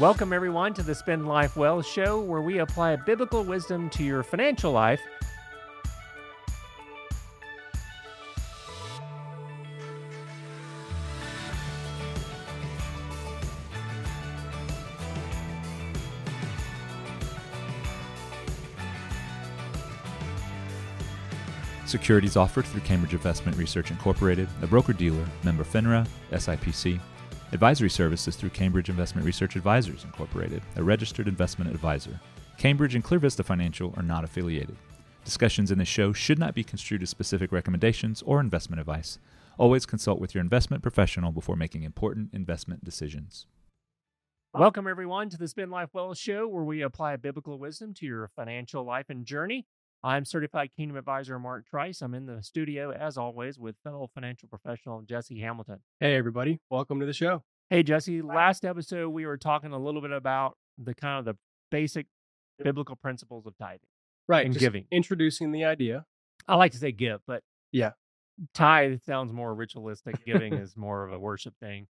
Welcome, everyone, to the Spend Life Well show, where we apply biblical wisdom to your financial life. Securities offered through Cambridge Investment Research Incorporated, a broker dealer, member FINRA, SIPC. Advisory services through Cambridge Investment Research Advisors Incorporated, a registered investment advisor. Cambridge and Clear Vista Financial are not affiliated. Discussions in this show should not be construed as specific recommendations or investment advice. Always consult with your investment professional before making important investment decisions. Welcome, everyone, to the Spend Life Well show, where we apply biblical wisdom to your financial life and journey. I'm certified Kingdom Advisor Mark Trice. I'm in the studio, as always, with fellow financial professional Jesse Hamilton. Hey, everybody. Welcome to the show. Hey, Jesse. Last episode, we were talking a little bit about the kind of the basic biblical principles of tithing Right. and giving. Introducing the idea. I like to say give, but Yeah. tithe sounds more ritualistic. Giving is more of a worship thing.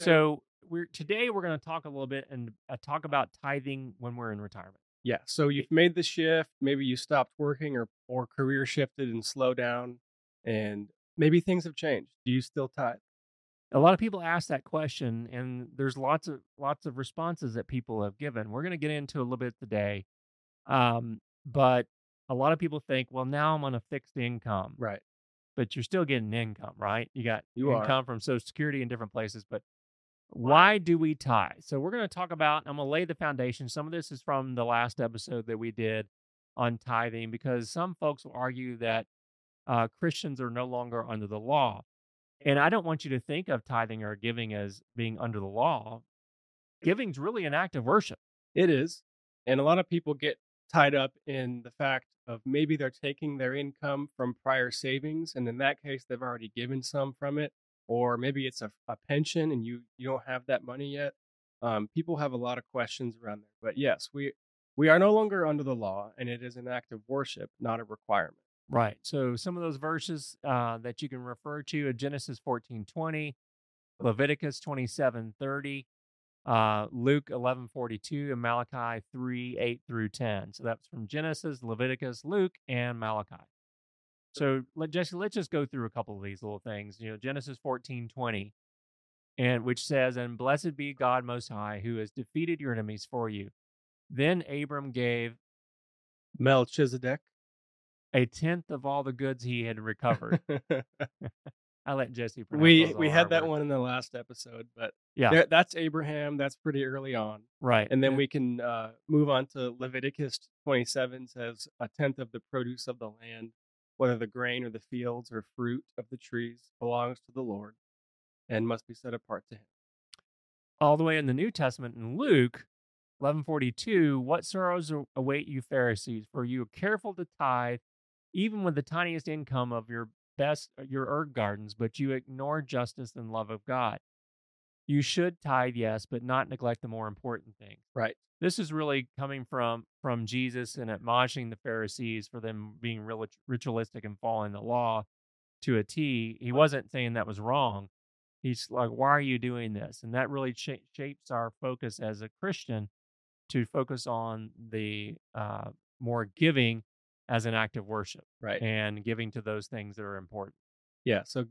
So we're today we're going to talk a little bit and uh, talk about tithing when we're in retirement. Yeah. So you've made the shift. Maybe you stopped working or, or career shifted and slowed down. And maybe things have changed. Do you still tithe? A lot of people ask that question, and there's lots of lots of responses that people have given. We're going to get into a little bit today, um, but a lot of people think, well, now I'm on a fixed income, Right. but you're still getting income, right? You got You are. income from Social Security in different places, but why do we tithe? So we're going to talk about. I'm going to lay the foundation. Some of this is from the last episode that we did on tithing, because some folks will argue that uh, Christians are no longer under the law. And I don't want you to think of tithing or giving as being under the law. Giving's really an act of worship. It is. And a lot of people get tied up in the fact of maybe they're taking their income from prior savings. And in that case, they've already given some from it. Or maybe it's a, a pension and you, you don't have that money yet. Um, people have a lot of questions around there. But yes, we, we are no longer under the law and it is an act of worship, not a requirement. Right. So some of those verses uh, that you can refer to are Genesis fourteen twenty, Leviticus twenty seven thirty, uh, Luke eleven forty two, and Malachi three eight through ten. So that's from Genesis, Leviticus, Luke, and Malachi. So let Jesse, let's just go through a couple of these little things. You know, Genesis fourteen twenty, and which says, "And blessed be God Most High, who has defeated your enemies for you." Then Abram gave Melchizedek. a tenth of all the goods he had recovered. I let Jesse. we we had that words. one in the last episode, but Yeah, there- that's Abraham. That's pretty early on. right. And then we can uh, move on to Leviticus 27 says a tenth of the produce of the land, whether the grain or the fields or fruit of the trees, belongs to the Lord and must be set apart to him. all the way in the New Testament in Luke eleven forty two. What sorrows await you, Pharisees? For you are careful to tithe, even with the tiniest income of your best uh, your herb gardens, but you ignore justice and love of God. You should tithe, yes, but not neglect the more important things. Right. this is really coming from from Jesus and admonishing the Pharisees for them being real ritualistic and following the law to a T. He wasn't saying that was wrong. He's like, "Why are you doing this?" And that really sha- shapes our focus as a Christian to focus on the uh, more giving as an act of worship Right. and giving to those things that are important. Yeah. So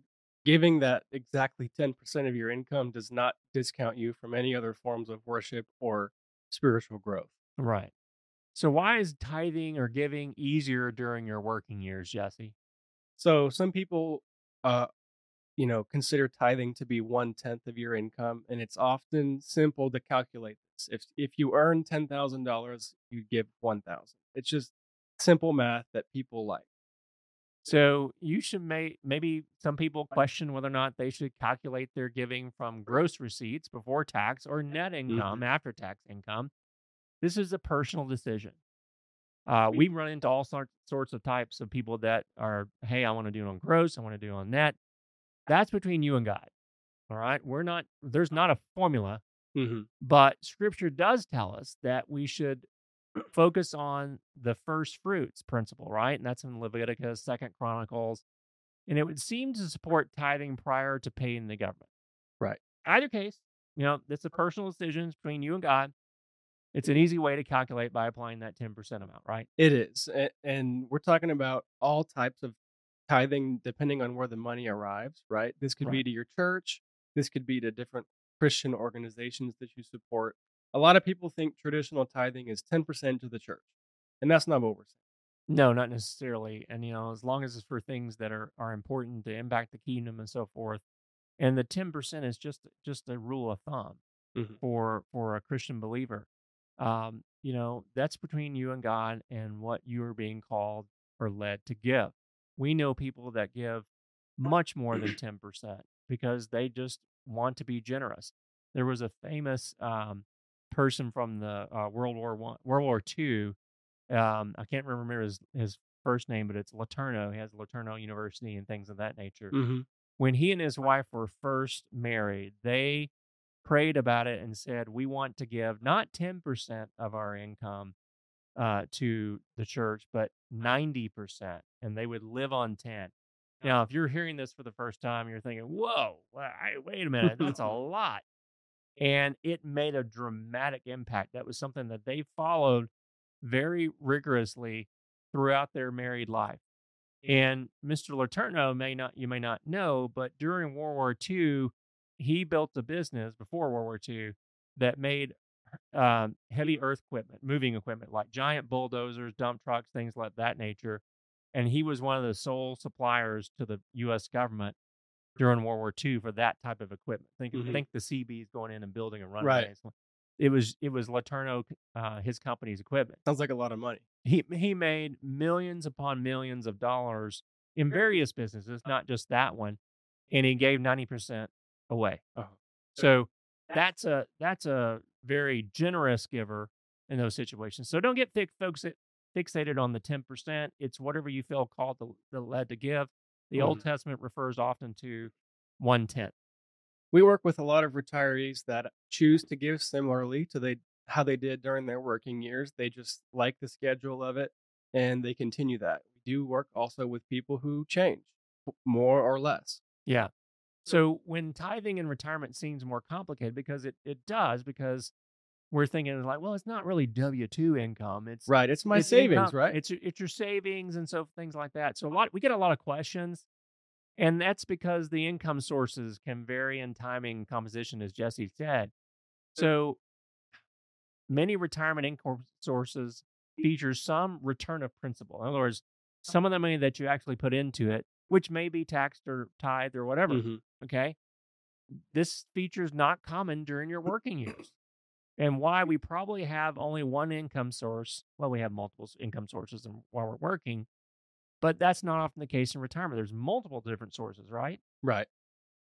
giving that exactly 10% of your income does not discount you from any other forms of worship or spiritual growth. Right. So why is tithing or giving easier during your working years, Jesse? So some people, uh, you know, consider tithing to be one tenth of your income, and it's often simple to calculate this. If if you earn ten thousand dollars, you give one thousand. It's just simple math that people like. So you should may maybe some people question whether or not they should calculate their giving from gross receipts before tax or net income after tax income. This is a personal decision. Uh, we run into all sorts sorts of types of people that are, hey, I want to do it on gross, I want to do it on net. That's between you and God. All right, we're not. There's not a formula, Mm-hmm. but Scripture does tell us that we should focus on the first fruits principle, right? And that's in Leviticus, Second Chronicles, and it would seem to support tithing prior to paying the government. Right. Either case, you know, it's a personal decision between you and God. It's an mm-hmm. easy way to calculate by applying that 10% amount, right? It is. And we're talking about all types of tithing depending on where the money arrives, right? This could be to your church, this could be to different Christian organizations that you support. A lot of people think traditional tithing is 10% to the church, and that's not what we're saying. No, not necessarily. And you know, as long as it's for things that are are important to impact the kingdom and so forth. And the 10% is just just a rule of thumb Mhm. for for a Christian believer. Um, you know, that's between you and God and what you are being called or led to give. We know people that give much more than 10% because they just want to be generous. There was a famous um, person from the uh, World War One, World War Two. Um, I can't remember his his first name, but it's LeTourneau. He has LeTourneau University and things of that nature. Mm-hmm. When he and his wife were first married, they prayed about it and said, "We want to give not ten percent of our income uh, to the church, but ninety percent, and they would live on ten. Now, if you're hearing this for the first time, you're thinking, "Whoa, I- wait a minute, that's a lot," and it made a dramatic impact. That was something that they followed very rigorously throughout their married life. And Mr. LeTourneau may not, you may not know, but during World War II, he built a business before World War II that made um, heavy earth equipment, moving equipment like giant bulldozers, dump trucks, things like that nature. And he was one of the sole suppliers to the U.S. government during World War II for that type of equipment. Think Mhm. think the Seabees going in and building a runway. Right. It was it was LeTourneau, uh, his company's equipment Sounds like a lot of money. he he made millions upon millions of dollars in various businesses, not just that one, and he gave ninety percent away. Oh. So that's a that's a very generous giver in those situations. So don't get fi- folks fixated on the ten percent. It's whatever you feel called to, to led to give. The Old mm-hmm. Testament refers often to one tenth. We work with a lot of retirees that choose to give similarly to they how they did during their working years. They just like the schedule of it and they continue that. We do work also with people who change more or less. Yeah. So when tithing in retirement seems more complicated because it, it does because we're thinking like, well, it's not really W two income. It's Right. It's my it's savings, income- right? It's your- it's your savings and so things like that. So a lot we get a lot of questions, and that's because the income sources can vary in timing composition, as Jesse said. So many retirement income sources feature some return of principal. In other words, some of the money that you actually put into it, which may be taxed or tithed or whatever. Mhm. Okay. This feature is not common during your working years. And why we probably have only one income source. Well, we have multiple income sources and- while we're working, but that's not often the case in retirement. There's multiple different sources, right? Right.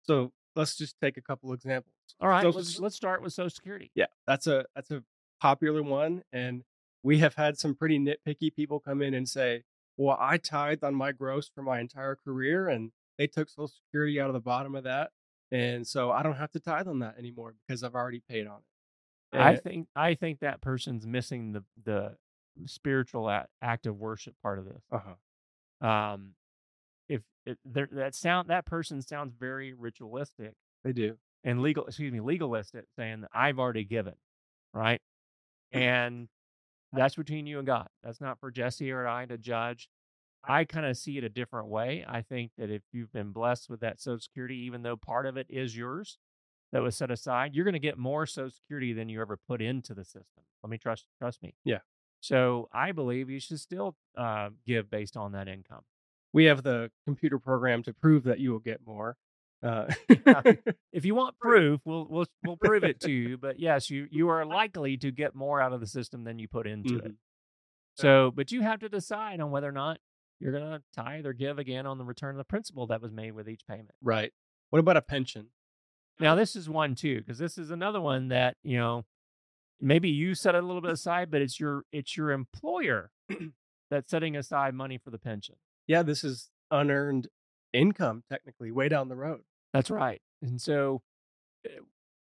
So let's just take a couple examples. All right, Social let's let's start with Social Security. Yeah, that's a that's a popular one, and we have had some pretty nitpicky people come in and say, "Well, I tithed on my gross for my entire career, and they took Social Security out of the bottom of that, and so I don't have to tithe on that anymore because I've already paid on it." I think I think that person's missing the the spiritual act of worship part of this. uh-huh. Um, if it, there, that sound that person sounds very ritualistic they do. and legal, excuse me, legalistic, saying that I've already given, right? And that's between you and God. That's not for Jesse or I to judge. I kind of see it a different way. I think that if you've been blessed with that Social Security, even though part of it is yours that was set aside, you're going to get more Social Security than you ever put into the system. Let me trust trust me. Yeah. So I believe you should still uh, give based on that income. We have the computer program to prove that you will get more. Uh, if you want proof, we'll we'll we'll prove it to you. But yes, you you are likely to get more out of the system than you put into it. Mhm. So, but you have to decide on whether or not you're going to tithe or give again on the return of the principal that was made with each payment. right. What about a pension? Now, this is one too, because this is another one that you know maybe you set it a little bit aside, but it's your it's your employer that's setting aside money for the pension. Yeah, this is unearned income technically way down the road. That's right. And so uh,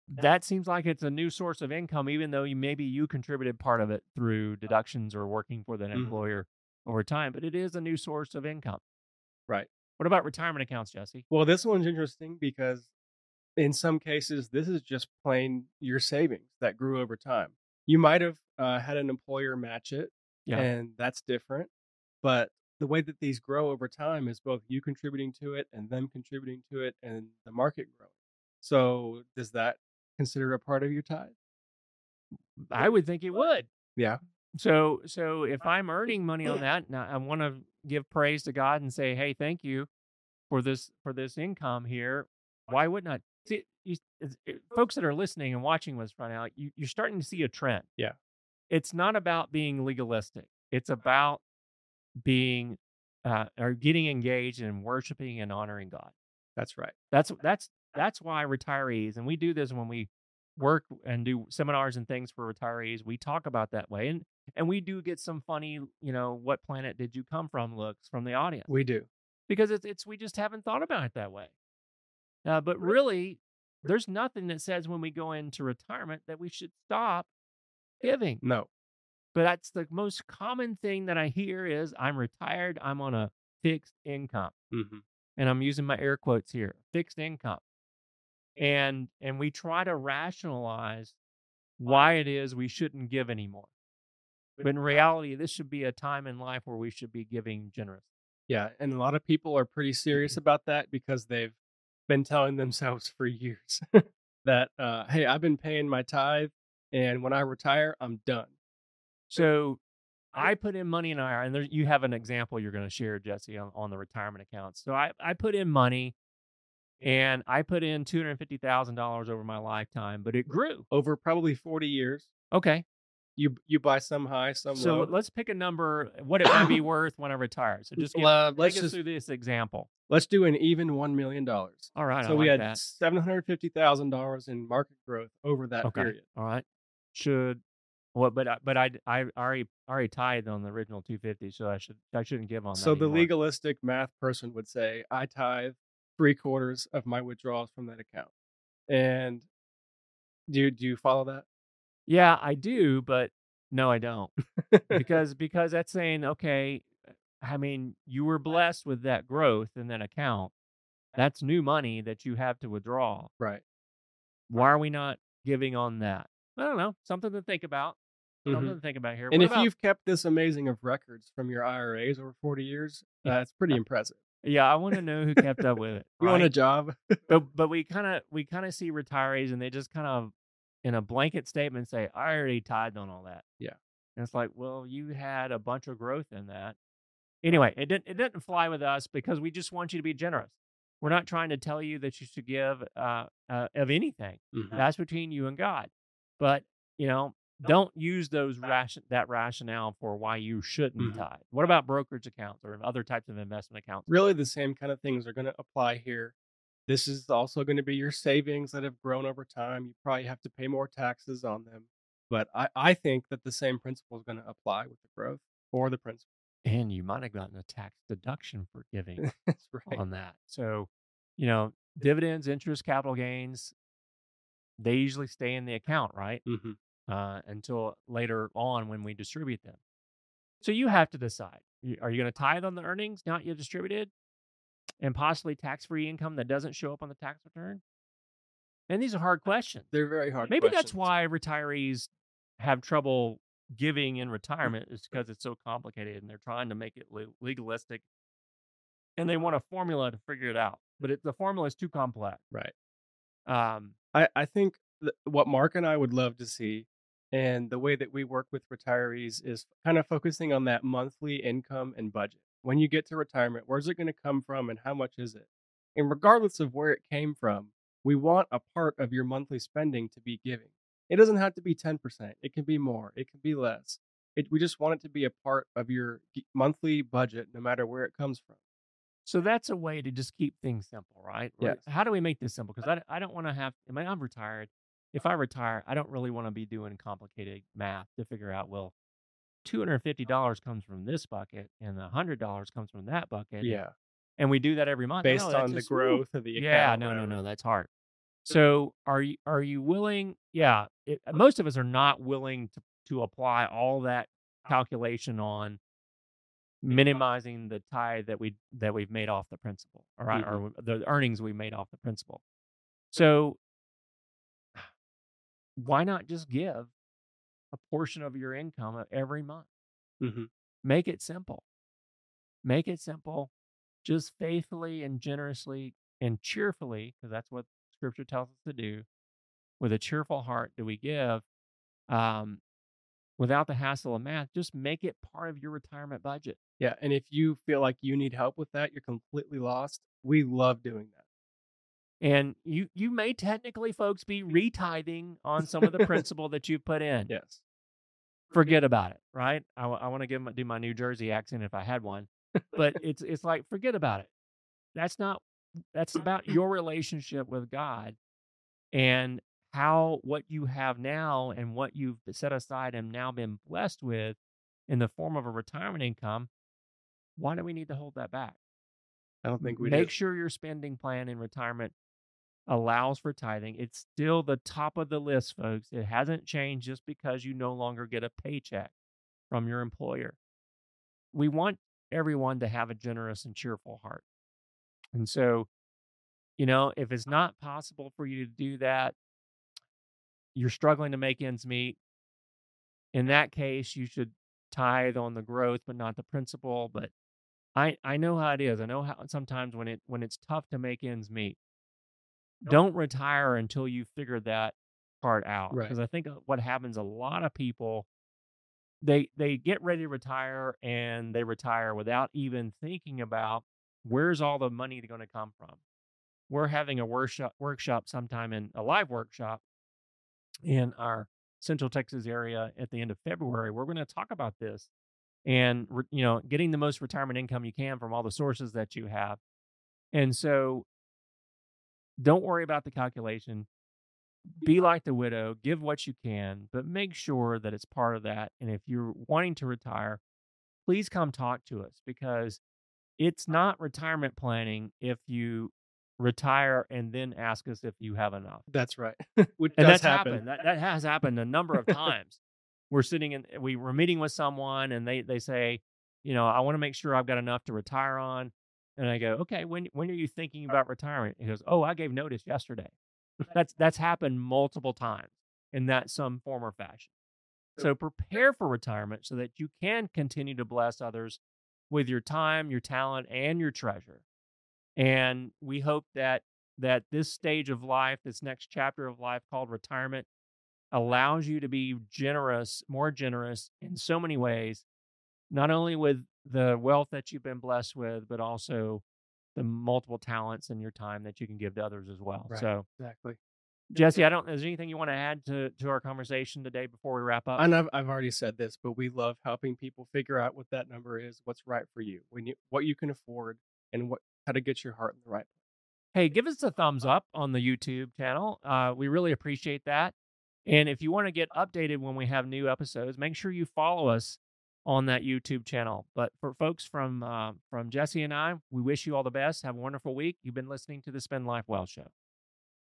that seems like it's a new source of income, even though you maybe you contributed part of it through deductions or working for that Mhm. employer over time, but it is a new source of income. Right. What about retirement accounts, Jesse? Well, this one's interesting because in some cases, this is just plain your savings that grew over time. You might have uh, had an employer match it, Yeah. and that's different. But the way that these grow over time is both you contributing to it and them contributing to it and the market growing. So, does that consider a part of your tithe? I would think it would. Yeah. So so if I'm earning money on that, and I, want to give praise to God and say, hey, thank you for this for this income here. Why wouldn't I? See, you, it- folks that are listening and watching us right now, you, you're starting to see a trend. Yeah. It's not about being legalistic. It's about being uh, or getting engaged in worshiping and honoring God. That's right. That's that's that's why retirees, and we do this when we work and do seminars and things for retirees. We talk about that way, and and we do get some funny, you know, what planet did you come from looks from the audience We do. because it's it's we just haven't thought about it that way. Uh, but really, there's nothing that says when we go into retirement that we should stop giving. No. But that's the most common thing that I hear is I'm retired, I'm on a fixed income hmm and I'm using my air quotes here, fixed income. And and we try to rationalize why it is we shouldn't give anymore. But in reality, this should be a time in life where we should be giving generous. Yeah. And a lot of people are pretty serious about that because they've been telling themselves for years that, uh, hey, I've been paying my tithe, and when I retire, I'm done. So I put in money in IRA, and there, you have an example you're going to share, Jesse, on, on the retirement accounts. So I, I put in money and I put in $250,000 over my lifetime, but it grew. Over probably 40 years, Okay. You you buy some high, some low. So low. let's pick a number, what it might be worth when I retire. So just give, Uh, take let's us just through this example. let's do an even one million dollars. All right. So I we like had seven hundred fifty thousand dollars in market growth over that Okay. period. All right. Should what? But I, but I I already already tithed on the original 250, so I should I shouldn't give on that. So the anymore. legalistic math person would say, I tithe three quarters of my withdrawals from that account. And do you, do you follow that? Yeah, I do, but no, I don't. because because that's saying okay. I mean, you were blessed with that growth in that account. That's new money that you have to withdraw. right. Why are we not giving on that? I don't know. Something to think about. Something Mhm. to think about here. And What if about- you've kept this amazing of records from your IRAs over 40 years, that's pretty impressive. yeah, I want to know who kept up with it. You want a job? but but we kind of we kind of see retirees and they just kind of in a blanket statement say i already tithed on all that. Yeah. and it's like well you had a bunch of growth in that. Anyway it didn't it didn't fly with us because we just want you to be generous. We're not trying to tell you that you should give uh, uh of anything. Mhm. that's between you and god. But you know don't use those ration that rationale for why you shouldn't Mhm. tithe. What about brokerage accounts or other types of investment accounts? Really, the same kind of things are going to apply here. This is also going to be your savings that have grown over time. You probably have to pay more taxes on them. But I, I think that the same principle is going to apply with the growth or the principal. and you might have gotten a tax deduction for giving right. on that. So, you know, dividends, interest, capital gains, they usually stay in the account, right? hmm Uh, until later on when we distribute them. So you have to decide: are you going to tithe on the earnings not yet distributed, and possibly tax-free income that doesn't show up on the tax return? And these are hard questions. They're very hard. Maybe that's why retirees have trouble giving in retirement is because it's so complicated and they're trying to make it le- legalistic and they want a formula to figure it out but it, the formula is too complex Right. um I, I think th- what Mark and I would love to see, and the way that we work with retirees is kind of focusing on that monthly income and budget. When you get to retirement, where's it going to come from and how much is it? And regardless of where it came from, we want a part of your monthly spending to be giving. It doesn't have to be 10%, it can be more, it can be less. It, we just want it to be a part of your monthly budget, no matter where it comes from. so that's a way to just keep things simple right Yes. how do we make this simple because I, I don't want to have i mean i'm retired if i retire i don't really want to be doing complicated math to figure out well $250 comes from this bucket and $100 comes from that bucket Yeah. and we do that every month. Based No, on the growth of the account. Yeah, no, no, no, that's hard. So are you are you willing? Yeah, it, most of us are not willing to to apply all that calculation on minimizing the tie that we that we've made off the principal, all right, mm-hmm. or the earnings we made off the principal. So why not just give a portion of your income every month? hmm Make it simple. Make it simple. Just faithfully and generously and cheerfully, because that's what scripture tells us to do. With a cheerful heart do we give um, without the hassle of math. Just make it part of your retirement budget. Yeah, and if you feel like you need help with that, you're completely lost. We love doing that. And you you may technically, folks, be retithing on some of the principal that you put in. Yes. Forget about it, right? I, want to give my, do my New Jersey accent if I had one, but it's it's like forget about it. That's not. That's about your relationship with God, and how what you have now and what you've set aside and now been blessed with in the form of a retirement income. Why do we need to hold that back? I don't think we need Make do. sure your spending plan in retirement allows for tithing. It's still the top of the list, folks. It hasn't changed just because you no longer get a paycheck from your employer. We want everyone to have a generous and cheerful heart. And so, you know, if it's not possible for you to do that, you're struggling to make ends meet. In that case, you should tithe on the growth, but not the principal. But I I know how it is. I know how sometimes when it when it's tough to make ends meet, don't retire until you figure that part out. Right. Because I think uh, what happens, a lot of people they they get ready to retire and they retire without even thinking about where's all the money going to come from. We're having a workshop workshop sometime in a live workshop in our Central Texas area at the end of February. We're going to talk about this and you know getting the most retirement income you can from all the sources that you have. And so don't worry about the calculation. Be like the widow, give what you can, but make sure that it's part of that. And if you're wanting to retire, please come talk to us because it's uh not retirement planning if you retire and then ask us if you have enough. That's right. Which And does that's happen. happened. That that has happened a number of times. we're sitting in we were meeting with someone and they they say, you know, I want to make sure I've got enough to retire on. And I go, okay, when when are you thinking about retirement? He goes, oh, I gave notice yesterday. that's that's happened multiple times in that some form or fashion. So prepare for retirement so that you can continue to bless others with your time, your talent, and your treasure. And we hope that that this stage of life, this next chapter of life called retirement, allows you to be generous, more generous in so many ways, not only with the wealth that you've been blessed with, but also the multiple talents and your time that you can give to others as well. Right. So, Exactly. Jesse, I don't. Is there anything you want to add to to our conversation today before we wrap up? And I've, I've already said this, but we love helping people figure out what that number is, what's right for you, when you what you can afford, and what how to get your heart in the right place. hey, give us a thumbs up on the YouTube channel. Uh, we really appreciate that. And if you want to get updated when we have new episodes, make sure you follow us on that YouTube channel. But for folks from uh, from Jesse and I, we wish you all the best. Have a wonderful week. You've been listening to the Spend Life Well show.